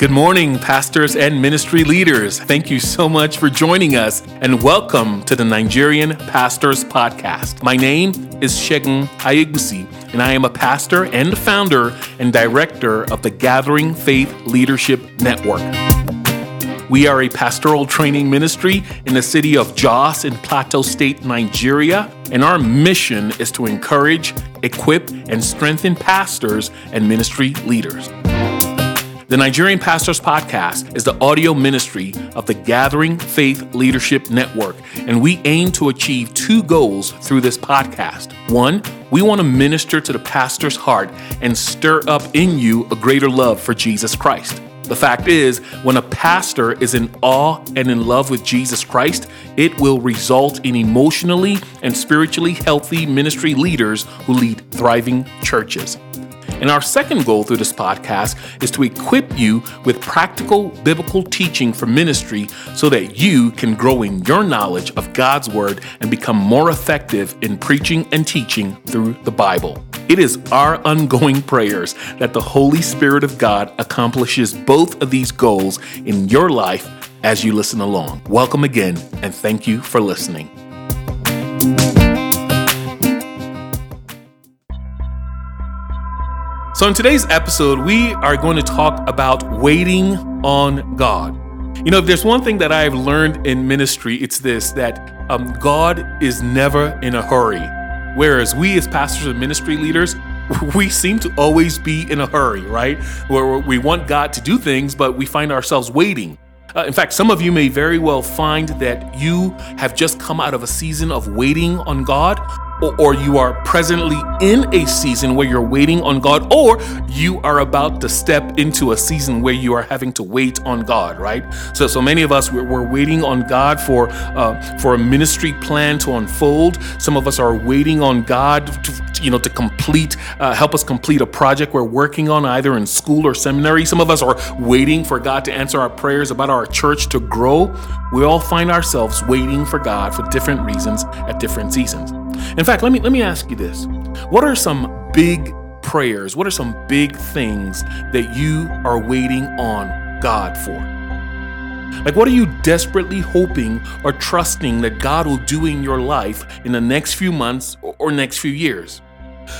Good morning, pastors and ministry leaders. Thank you so much for joining us and welcome to the Nigerian Pastors Podcast. My name is Segun Aiyegbusi, and I am a pastor and founder and director of the Gathering Faith Leadership Network. We are a pastoral training ministry in the city of Jos in Plateau State, Nigeria, and our mission is to encourage, equip, and strengthen pastors and ministry leaders. The Nigerian Pastors Podcast is the audio ministry of the Gathering Faith Leadership Network, and we aim to achieve two goals through this podcast. One, we want to minister to the pastor's heart and stir up in you a greater love for Jesus Christ. The fact is, when a pastor is in awe and in love with Jesus Christ, it will result in emotionally and spiritually healthy ministry leaders who lead thriving churches. And our second goal through this podcast is to equip you with practical biblical teaching for ministry so that you can grow in your knowledge of God's Word and become more effective in preaching and teaching through the Bible. It is our ongoing prayers that the Holy Spirit of God accomplishes both of these goals in your life as you listen along. Welcome again, and thank you for listening. So, in today's episode, we are going to talk about waiting on God. You know, if there's one thing that I've learned in ministry, it's this that um, God is never in a hurry. Whereas we, as pastors and ministry leaders, we seem to always be in a hurry, right? Where we want God to do things, but we find ourselves waiting. Uh, in fact, some of you may very well find that you have just come out of a season of waiting on God, or you are presently in a season where you're waiting on God, or you are about to step into a season where you are having to wait on God, right? So, so many of us we're, we're waiting on God for uh, for a ministry plan to unfold. Some of us are waiting on God to you know to complete uh, help us complete a project we're working on either in school or seminary. Some of us are waiting for God to answer our prayers about our church to grow. We all find ourselves waiting for God for different reasons at different seasons. In fact, let me let me ask you this. What are some big prayers? What are some big things that you are waiting on God for? Like, what are you desperately hoping or trusting that God will do in your life in the next few months or next few years?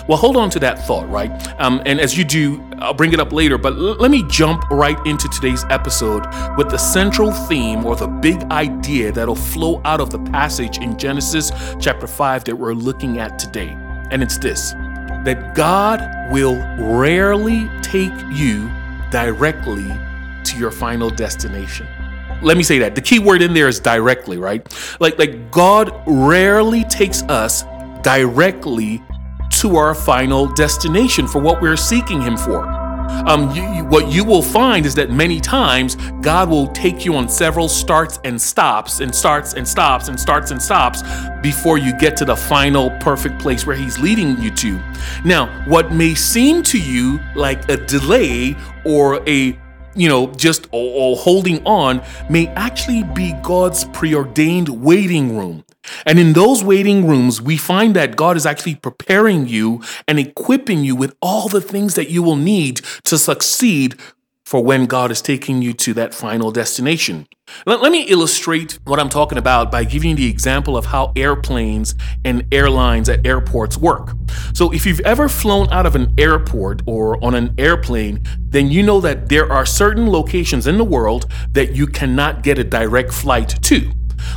Well, hold on to that thought, right? Um, and as you do, I'll bring it up later, but l- let me jump right into today's episode with the central theme or the big idea that'll flow out of the passage in Genesis chapter 5 that we're looking at today. And it's this that God will rarely take you directly to your final destination. Let me say that. The key word in there is directly, right? Like like God rarely takes us directly to our final destination for what we're seeking Him for. Um, you, you, what you will find is that many times God will take you on several starts and stops and starts and stops and starts and stops before you get to the final perfect place where He's leading you to. Now, what may seem to you like a delay or a you know, just or, holding on may actually be God's preordained waiting room. And in those waiting rooms, we find that God is actually preparing you and equipping you with all the things that you will need to succeed for when God is taking you to that final destination. Let, let, me illustrate what I'm talking about by giving you the example of how airplanes and airlines at airports work. So, if you've ever flown out of an airport or on an airplane, then you know that there are certain locations in the world that you cannot get a direct flight to.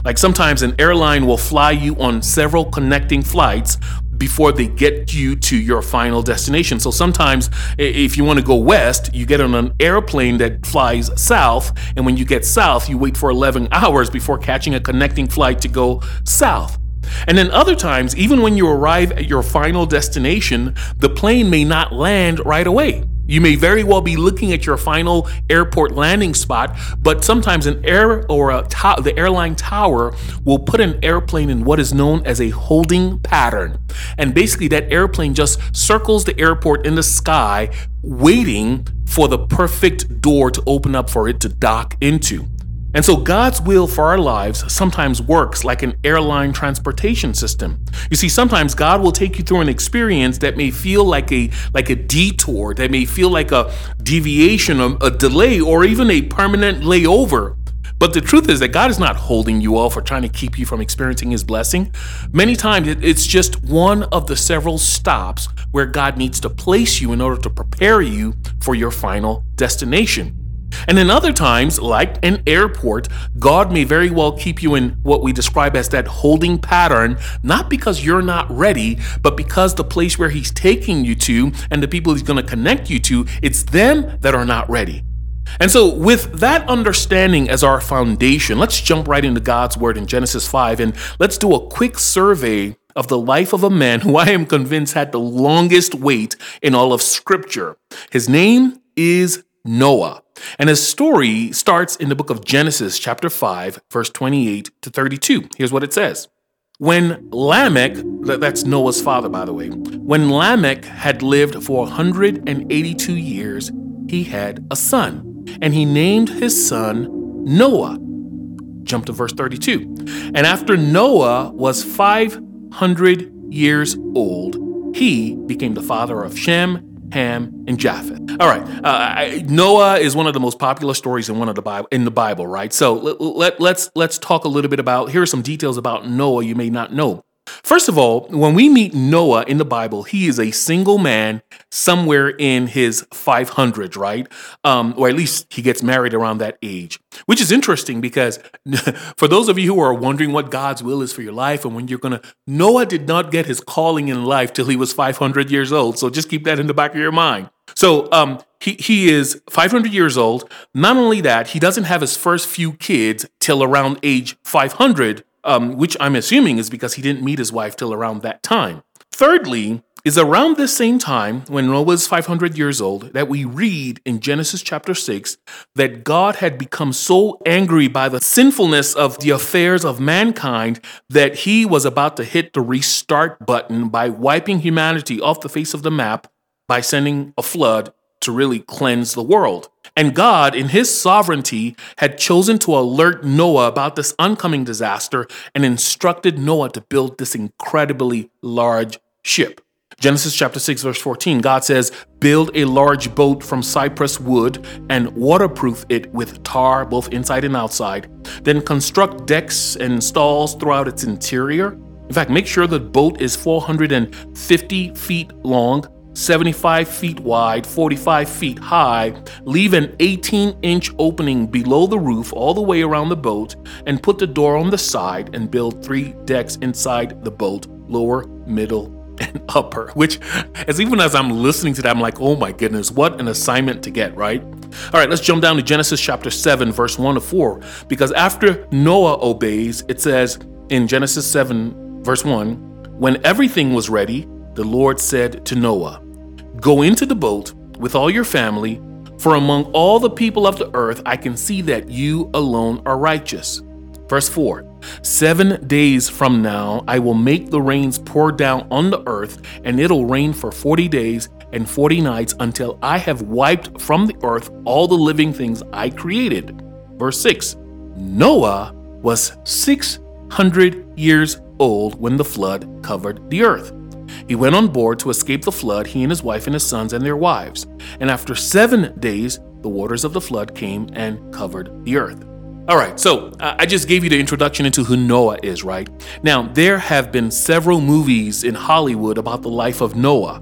Like sometimes an airline will fly you on several connecting flights before they get you to your final destination. So sometimes if you want to go west, you get on an airplane that flies south, and when you get south, you wait for 11 hours before catching a connecting flight to go south. And then other times, even when you arrive at your final destination, the plane may not land right away. You may very well be looking at your final airport landing spot, but sometimes an air or a to- the airline tower will put an airplane in what is known as a holding pattern. And basically, that airplane just circles the airport in the sky, waiting for the perfect door to open up for it to dock into. And so God's will for our lives sometimes works like an airline transportation system. You see, sometimes God will take you through an experience that may feel like a like a detour, that may feel like a deviation, a, a delay, or even a permanent layover. But the truth is that God is not holding you off or trying to keep you from experiencing His blessing. Many times it's just one of the several stops where God needs to place you in order to prepare you for your final destination. And in other times, like an airport, God may very well keep you in what we describe as that holding pattern, not because you're not ready, but because the place where He's taking you to and the people He's going to connect you to, it's them that are not ready. And so, with that understanding as our foundation, let's jump right into God's Word in Genesis 5 and let's do a quick survey of the life of a man who I am convinced had the longest wait in all of Scripture. His name is Noah. And his story starts in the book of Genesis, chapter 5, verse 28 to 32. Here's what it says. When Lamech, that's Noah's father, by the way, when Lamech had lived for 182 years, he had a son, and he named his son Noah. Jump to verse 32. And after Noah was 500 years old, he became the father of Shem, Ham, and Japheth. All right, uh, Noah is one of the most popular stories in one of the Bible in the Bible, right? So let, let, let's let's talk a little bit about. Here are some details about Noah you may not know. First of all, when we meet Noah in the Bible, he is a single man somewhere in his 500s, right? Um, or at least he gets married around that age, which is interesting because for those of you who are wondering what God's will is for your life and when you're going to, Noah did not get his calling in life till he was 500 years old. So just keep that in the back of your mind. So um, he, he is 500 years old. Not only that, he doesn't have his first few kids till around age 500 um, which I'm assuming is because he didn't meet his wife till around that time. Thirdly, is around this same time when Noah was 500 years old that we read in Genesis chapter 6 that God had become so angry by the sinfulness of the affairs of mankind that he was about to hit the restart button by wiping humanity off the face of the map by sending a flood to really cleanse the world. And God, in his sovereignty, had chosen to alert Noah about this oncoming disaster and instructed Noah to build this incredibly large ship. Genesis chapter 6, verse 14, God says, Build a large boat from cypress wood and waterproof it with tar, both inside and outside. Then construct decks and stalls throughout its interior. In fact, make sure the boat is 450 feet long 75 feet wide, 45 feet high, leave an 18 inch opening below the roof all the way around the boat, and put the door on the side and build three decks inside the boat lower, middle, and upper. Which, as even as I'm listening to that, I'm like, oh my goodness, what an assignment to get, right? All right, let's jump down to Genesis chapter 7, verse 1 to 4. Because after Noah obeys, it says in Genesis 7, verse 1 When everything was ready, the Lord said to Noah, Go into the boat with all your family, for among all the people of the earth I can see that you alone are righteous. Verse 4 Seven days from now I will make the rains pour down on the earth, and it'll rain for 40 days and 40 nights until I have wiped from the earth all the living things I created. Verse 6 Noah was 600 years old when the flood covered the earth. He went on board to escape the flood, he and his wife and his sons and their wives. And after seven days, the waters of the flood came and covered the earth. All right, so uh, I just gave you the introduction into who Noah is, right? Now, there have been several movies in Hollywood about the life of Noah.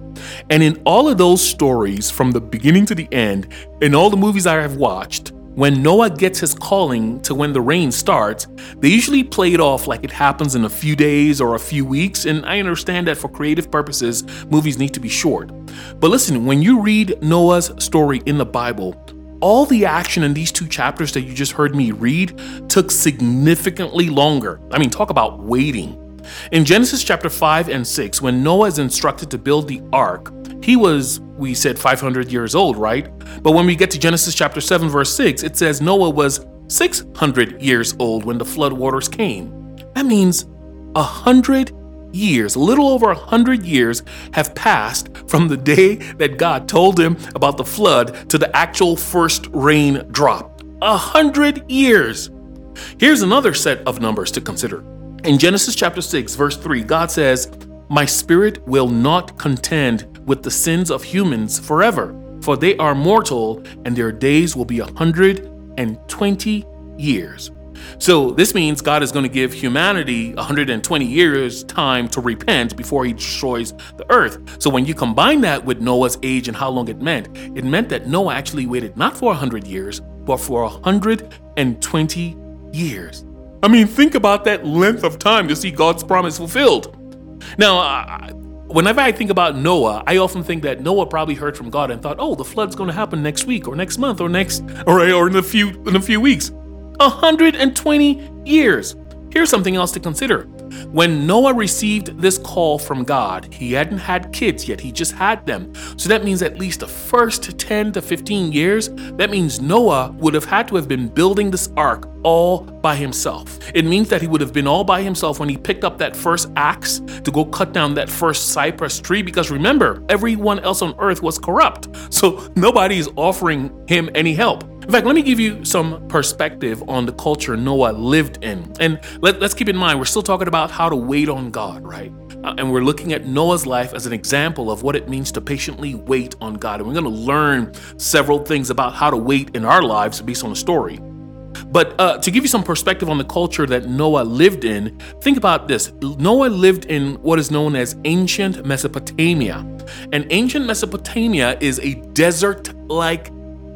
And in all of those stories, from the beginning to the end, in all the movies I have watched, when Noah gets his calling to when the rain starts, they usually play it off like it happens in a few days or a few weeks, and I understand that for creative purposes, movies need to be short. But listen, when you read Noah's story in the Bible, all the action in these two chapters that you just heard me read took significantly longer. I mean, talk about waiting. In Genesis chapter 5 and 6, when Noah is instructed to build the ark, he was, we said, 500 years old, right? But when we get to Genesis chapter 7, verse 6, it says Noah was 600 years old when the flood waters came. That means a hundred years, a little over a hundred years, have passed from the day that God told him about the flood to the actual first rain drop. A hundred years. Here's another set of numbers to consider. In Genesis chapter 6, verse 3, God says, My spirit will not contend with the sins of humans forever, for they are mortal, and their days will be a hundred and twenty years. So this means God is going to give humanity 120 years time to repent before he destroys the earth. So when you combine that with Noah's age and how long it meant, it meant that Noah actually waited not for 100 years, but for 120 years. I mean, think about that length of time to see God's promise fulfilled. Now, whenever I think about Noah, I often think that Noah probably heard from God and thought, "Oh, the flood's going to happen next week or next month or next or, or in a few in a few weeks." 120 years. Here's something else to consider. When Noah received this call from God, he hadn't had kids yet, he just had them. So that means at least the first 10 to 15 years, that means Noah would have had to have been building this ark all by himself. It means that he would have been all by himself when he picked up that first axe to go cut down that first cypress tree because remember, everyone else on earth was corrupt. So nobody is offering him any help. In fact, let me give you some perspective on the culture Noah lived in. And let, us keep in mind, we're still talking about how to wait on God, right? Uh, and we're looking at Noah's life as an example of what it means to patiently wait on God. And we're going to learn several things about how to wait in our lives based on the story. But uh, to give you some perspective on the culture that Noah lived in, think about this. Noah lived in what is known as ancient Mesopotamia. And ancient Mesopotamia is a desert like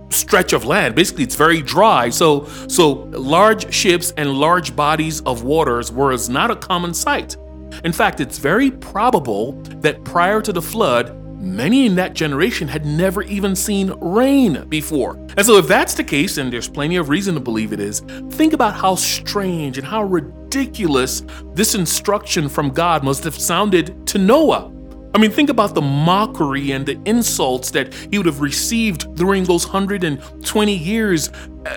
stretch of land. Basically, it's very dry. So, so large ships and large bodies of waters was not a common sight. In fact, it's very probable that prior to the flood, many in that generation had never even seen rain before. And so, if that's the case, and there's plenty of reason to believe it is, think about how strange and how ridiculous this instruction from God must have sounded to Noah. I mean, think about the mockery and the insults that he would have received during those 120 years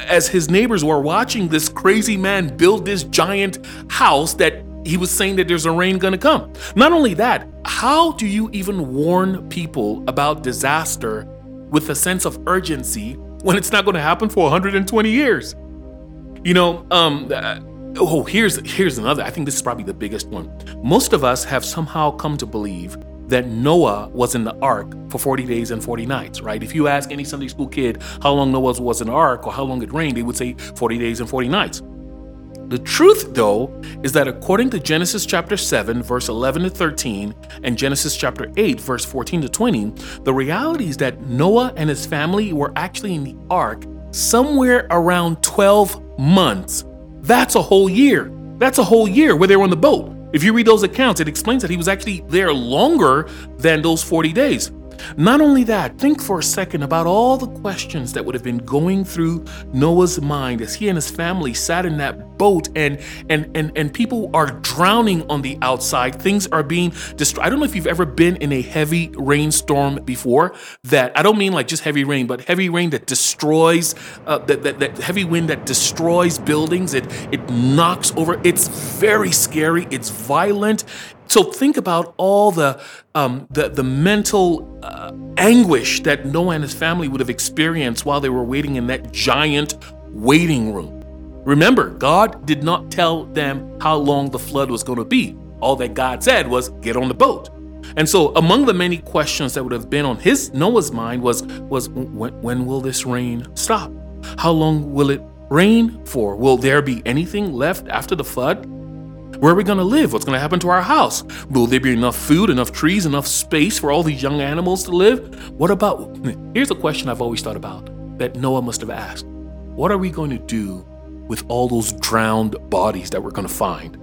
as his neighbors were watching this crazy man build this giant house that he was saying that there's a rain gonna come. Not only that, how do you even warn people about disaster with a sense of urgency when it's not gonna happen for 120 years? You know, um, uh, oh, here's here's another. I think this is probably the biggest one. Most of us have somehow come to believe that Noah was in the ark for 40 days and 40 nights, right? If you ask any Sunday school kid how long Noah was in the ark or how long it rained, they would say 40 days and 40 nights. The truth, though, is that according to Genesis chapter 7, verse 11 to 13, and Genesis chapter 8, verse 14 to 20, the reality is that Noah and his family were actually in the ark somewhere around 12 months. That's a whole year. That's a whole year where they were on the boat. If you read those accounts, it explains that he was actually there longer than those 40 days. Not only that, think for a second about all the questions that would have been going through Noah's mind as he and his family sat in that boat and and and and people are drowning on the outside. Things are being destroyed. I don't know if you've ever been in a heavy rainstorm before. That I don't mean like just heavy rain, but heavy rain that destroys uh, that, that that heavy wind that destroys buildings. It it knocks over. It's very scary. It's violent. So think about all the um, the, the mental uh, anguish that Noah and his family would have experienced while they were waiting in that giant waiting room. Remember, God did not tell them how long the flood was going to be. All that God said was, "Get on the boat." And so, among the many questions that would have been on his Noah's mind was was when, when will this rain stop? How long will it rain for? Will there be anything left after the flood? Where are we going to live? What's going to happen to our house? Will there be enough food, enough trees, enough space for all these young animals to live? What about? Here's a question I've always thought about that Noah must have asked What are we going to do with all those drowned bodies that we're going to find?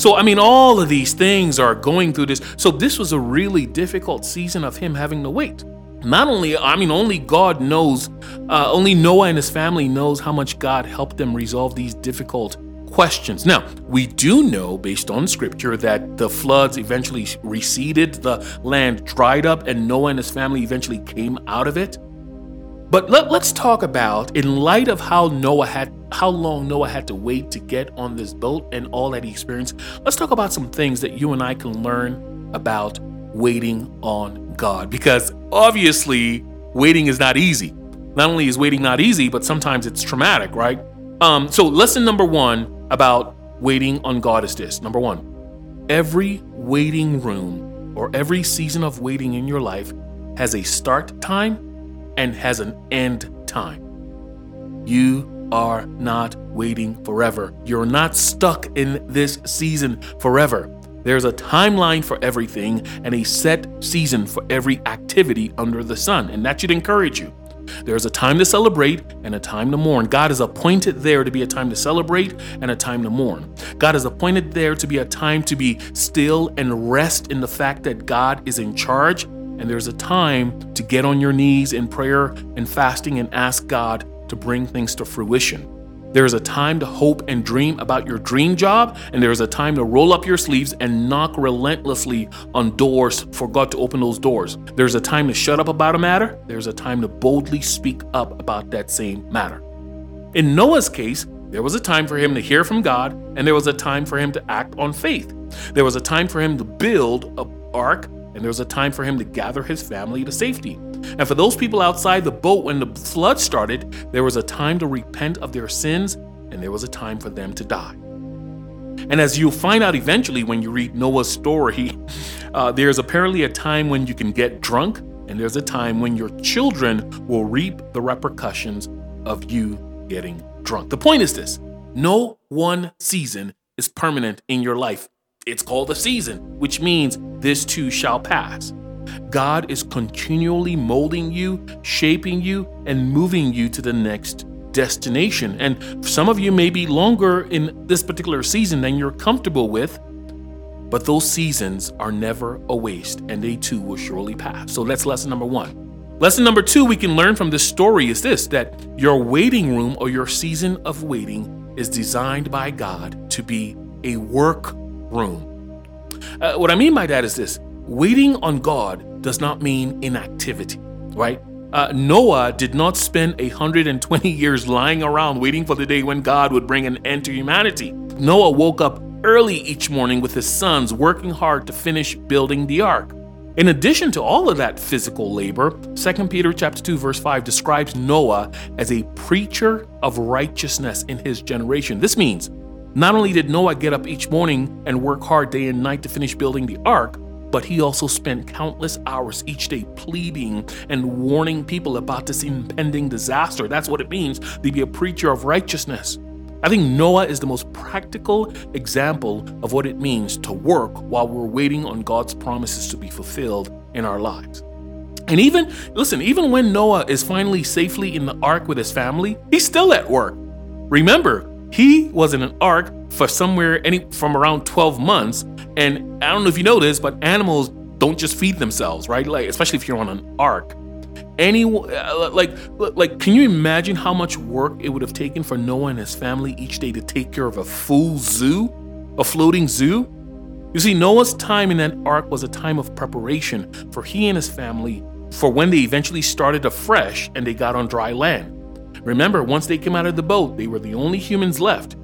So, I mean, all of these things are going through this. So, this was a really difficult season of him having to wait. Not only, I mean, only God knows, uh, only Noah and his family knows how much God helped them resolve these difficult questions. Now, we do know based on scripture that the floods eventually receded, the land dried up, and Noah and his family eventually came out of it. But let, us talk about, in light of how Noah had, how long Noah had to wait to get on this boat and all that he experienced, let's talk about some things that you and I can learn about waiting on God. Because obviously, waiting is not easy. Not only is waiting not easy, but sometimes it's traumatic, right? Um, so, lesson number one about waiting on God is this number one, every waiting room or every season of waiting in your life has a start time and has an end time. You are not waiting forever. You're not stuck in this season forever. There's a timeline for everything and a set season for every activity under the sun, and that should encourage you. There's a time to celebrate and a time to mourn. God is appointed there to be a time to celebrate and a time to mourn. God is appointed there to be a time to be still and rest in the fact that God is in charge. And there's a time to get on your knees in prayer and fasting and ask God to bring things to fruition. There is a time to hope and dream about your dream job, and there is a time to roll up your sleeves and knock relentlessly on doors for God to open those doors. There's a time to shut up about a matter, there's a time to boldly speak up about that same matter. In Noah's case, there was a time for him to hear from God, and there was a time for him to act on faith. There was a time for him to build a ark, and there was a time for him to gather his family to safety. And for those people outside the boat when the flood started, there was a time to repent of their sins and there was a time for them to die. And as you'll find out eventually when you read Noah's story, uh, there's apparently a time when you can get drunk, and there's a time when your children will reap the repercussions of you getting drunk. The point is this no one season is permanent in your life. It's called a season, which means this too shall pass. God is continually molding you, shaping you, and moving you to the next destination. And some of you may be longer in this particular season than you're comfortable with, but those seasons are never a waste and they too will surely pass. So that's lesson number one. Lesson number two we can learn from this story is this that your waiting room or your season of waiting is designed by God to be a work room. Uh, what I mean by that is this waiting on God does not mean inactivity, right? Uh, Noah did not spend 120 years lying around waiting for the day when God would bring an end to humanity. Noah woke up early each morning with his sons working hard to finish building the ark. In addition to all of that physical labor, 2 Peter chapter 2 verse 5 describes Noah as a preacher of righteousness in his generation. This means not only did Noah get up each morning and work hard day and night to finish building the ark, but he also spent countless hours each day pleading and warning people about this impending disaster. That's what it means to be a preacher of righteousness. I think Noah is the most practical example of what it means to work while we're waiting on God's promises to be fulfilled in our lives. And even, listen, even when Noah is finally safely in the ark with his family, he's still at work. Remember, he was in an ark for somewhere any from around 12 months. And I don't know if you know this, but animals don't just feed themselves, right? Like especially if you're on an ark. Any uh, like like can you imagine how much work it would have taken for Noah and his family each day to take care of a full zoo, a floating zoo? You see, Noah's time in that ark was a time of preparation for he and his family for when they eventually started afresh and they got on dry land. Remember, once they came out of the boat, they were the only humans left.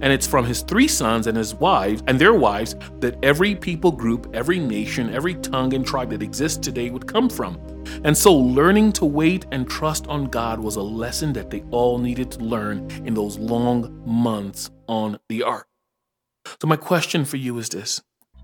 And it's from his three sons and his wives and their wives that every people group, every nation, every tongue and tribe that exists today would come from. And so learning to wait and trust on God was a lesson that they all needed to learn in those long months on the ark. So my question for you is this.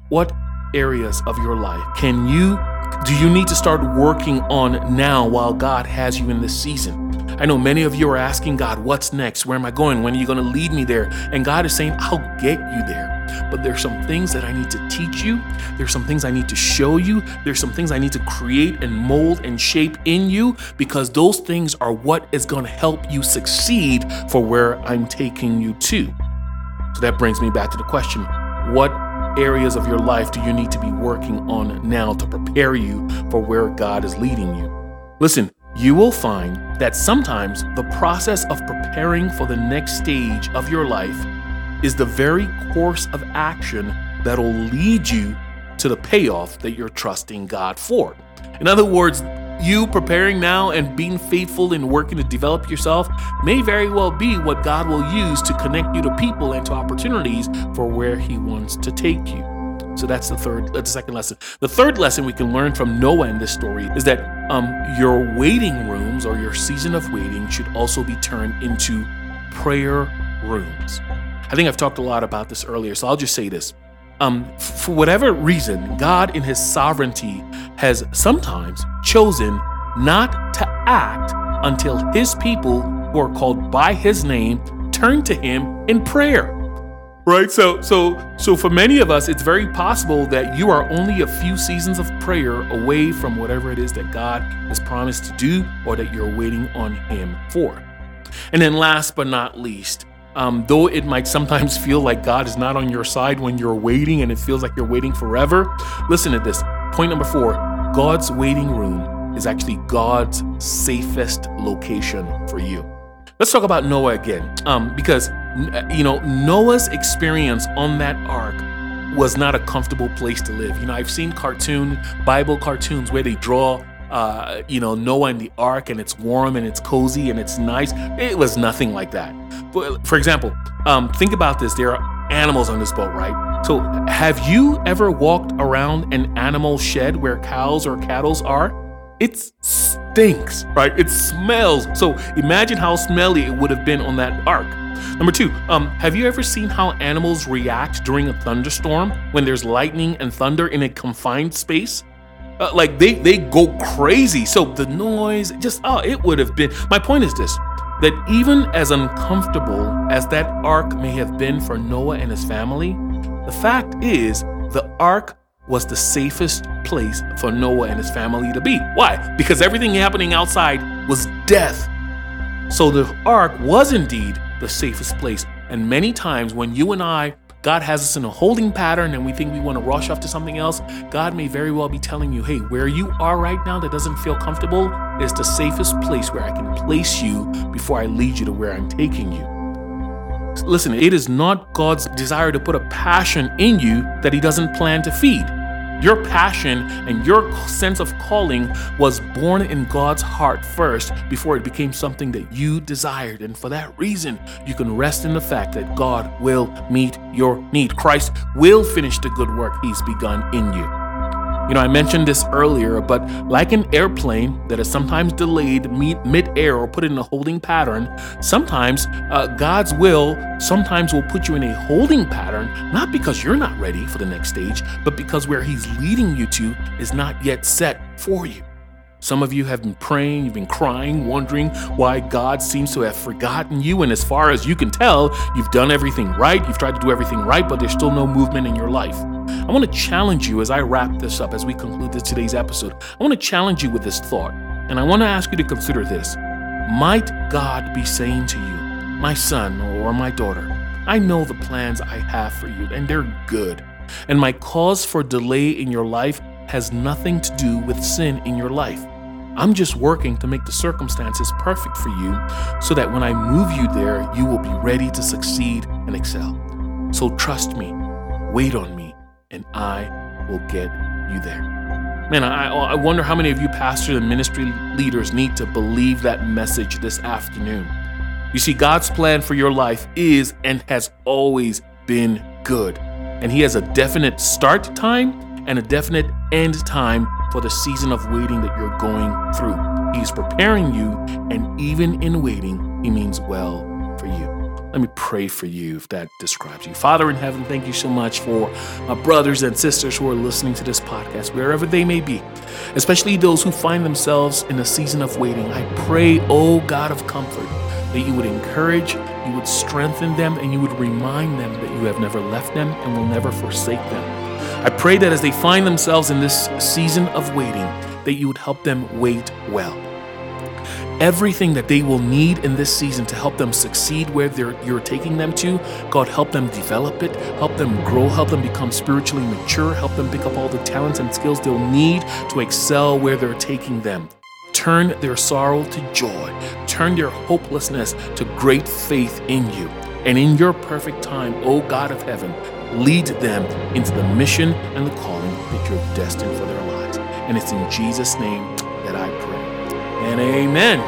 What areas of your life can you do you need to start working on now while God has you in this season? I know many of you are asking God, what's next? Where am I going? When are you going to lead me there? And God is saying, I'll get you there. But there's some things that I need to teach you. There's some things I need to show you. There's some things I need to create and mold and shape in you because those things are what is going to help you succeed for where I'm taking you to. So that brings me back to the question what areas of your life do you need to be working on now to prepare you for where God is leading you? Listen, you will find that sometimes the process of preparing for the next stage of your life is the very course of action that'll lead you to the payoff that you're trusting God for. In other words, you preparing now and being faithful in working to develop yourself may very well be what God will use to connect you to people and to opportunities for where He wants to take you. So that's the third, that's the second lesson. The third lesson we can learn from Noah in this story is that um, your waiting rooms or your season of waiting should also be turned into prayer rooms. I think I've talked a lot about this earlier, so I'll just say this. Um, for whatever reason, God in His sovereignty has sometimes chosen not to act until His people who are called by His name turn to Him in prayer. Right? So so so for many of us it's very possible that you are only a few seasons of prayer away from whatever it is that God has promised to do or that you're waiting on him for. And then last but not least, um, though it might sometimes feel like God is not on your side when you're waiting and it feels like you're waiting forever, listen to this. Point number four God's waiting room is actually God's safest location for you. Let's talk about Noah again, um, because you know Noah's experience on that ark was not a comfortable place to live. You know, I've seen cartoon Bible cartoons where they draw uh, you know, Noah in the ark and it's warm and it's cozy and it's nice. It was nothing like that. But for example, um, think about this. There are animals on this boat, right? So have you ever walked around an animal shed where cows or cattle are? It stinks, right? It smells. So imagine how smelly it would have been on that ark. Number two, um, have you ever seen how animals react during a thunderstorm when there's lightning and thunder in a confined space? Uh, like they they go crazy. So the noise, just oh, it would have been. My point is this: that even as uncomfortable as that ark may have been for Noah and his family, the fact is the ark was the safest place for Noah and his family to be. Why? Because everything happening outside was death. So the ark was indeed the safest place. And many times when you and I, God has us in a holding pattern and we think we want to rush off to something else, God may very well be telling you, hey, where you are right now that doesn't feel comfortable is the safest place where I can place you before I lead you to where I'm taking you. Listen, it is not God's desire to put a passion in you that He doesn't plan to feed. Your passion and your sense of calling was born in God's heart first before it became something that you desired. And for that reason, you can rest in the fact that God will meet your need. Christ will finish the good work He's begun in you. You know, I mentioned this earlier, but like an airplane that is sometimes delayed mid-air or put in a holding pattern, sometimes uh, God's will sometimes will put you in a holding pattern, not because you're not ready for the next stage, but because where He's leading you to is not yet set for you. Some of you have been praying, you've been crying, wondering why God seems to have forgotten you. And as far as you can tell, you've done everything right, you've tried to do everything right, but there's still no movement in your life. I want to challenge you as I wrap this up, as we conclude this, today's episode. I want to challenge you with this thought. And I want to ask you to consider this Might God be saying to you, my son or my daughter, I know the plans I have for you, and they're good. And my cause for delay in your life has nothing to do with sin in your life. I'm just working to make the circumstances perfect for you so that when I move you there, you will be ready to succeed and excel. So trust me, wait on me, and I will get you there. Man, I, I wonder how many of you pastors and ministry leaders need to believe that message this afternoon. You see, God's plan for your life is and has always been good. And He has a definite start time and a definite end time for the season of waiting that you're going through. He's preparing you, and even in waiting, He means well. Let me pray for you if that describes you. Father in heaven, thank you so much for my brothers and sisters who are listening to this podcast, wherever they may be, especially those who find themselves in a season of waiting. I pray, oh God of comfort, that you would encourage, you would strengthen them, and you would remind them that you have never left them and will never forsake them. I pray that as they find themselves in this season of waiting, that you would help them wait well. Everything that they will need in this season to help them succeed where you're taking them to, God, help them develop it, help them grow, help them become spiritually mature, help them pick up all the talents and skills they'll need to excel where they're taking them. Turn their sorrow to joy, turn their hopelessness to great faith in you. And in your perfect time, O God of heaven, lead them into the mission and the calling that you're destined for their lives. And it's in Jesus' name. And amen.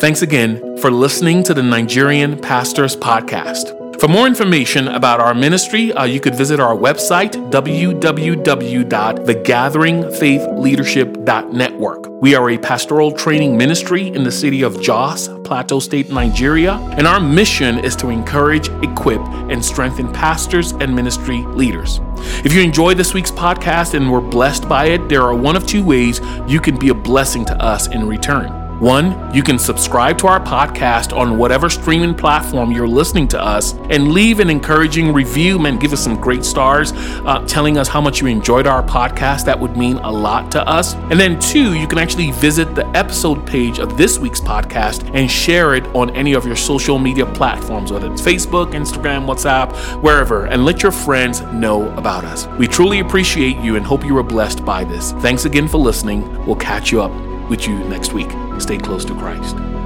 Thanks again for listening to the Nigerian Pastors Podcast. For more information about our ministry, uh, you could visit our website, www.thegatheringfaithleadership.network. We are a pastoral training ministry in the city of Jos, Plateau State, Nigeria, and our mission is to encourage, equip, and strengthen pastors and ministry leaders. If you enjoyed this week's podcast and were blessed by it, there are one of two ways you can be a blessing to us in return. One, you can subscribe to our podcast on whatever streaming platform you're listening to us and leave an encouraging review, man. Give us some great stars uh, telling us how much you enjoyed our podcast. That would mean a lot to us. And then two, you can actually visit the episode page of this week's podcast and share it on any of your social media platforms, whether it's Facebook, Instagram, WhatsApp, wherever, and let your friends know about us. We truly appreciate you and hope you were blessed by this. Thanks again for listening. We'll catch you up with you next week. Stay close to Christ.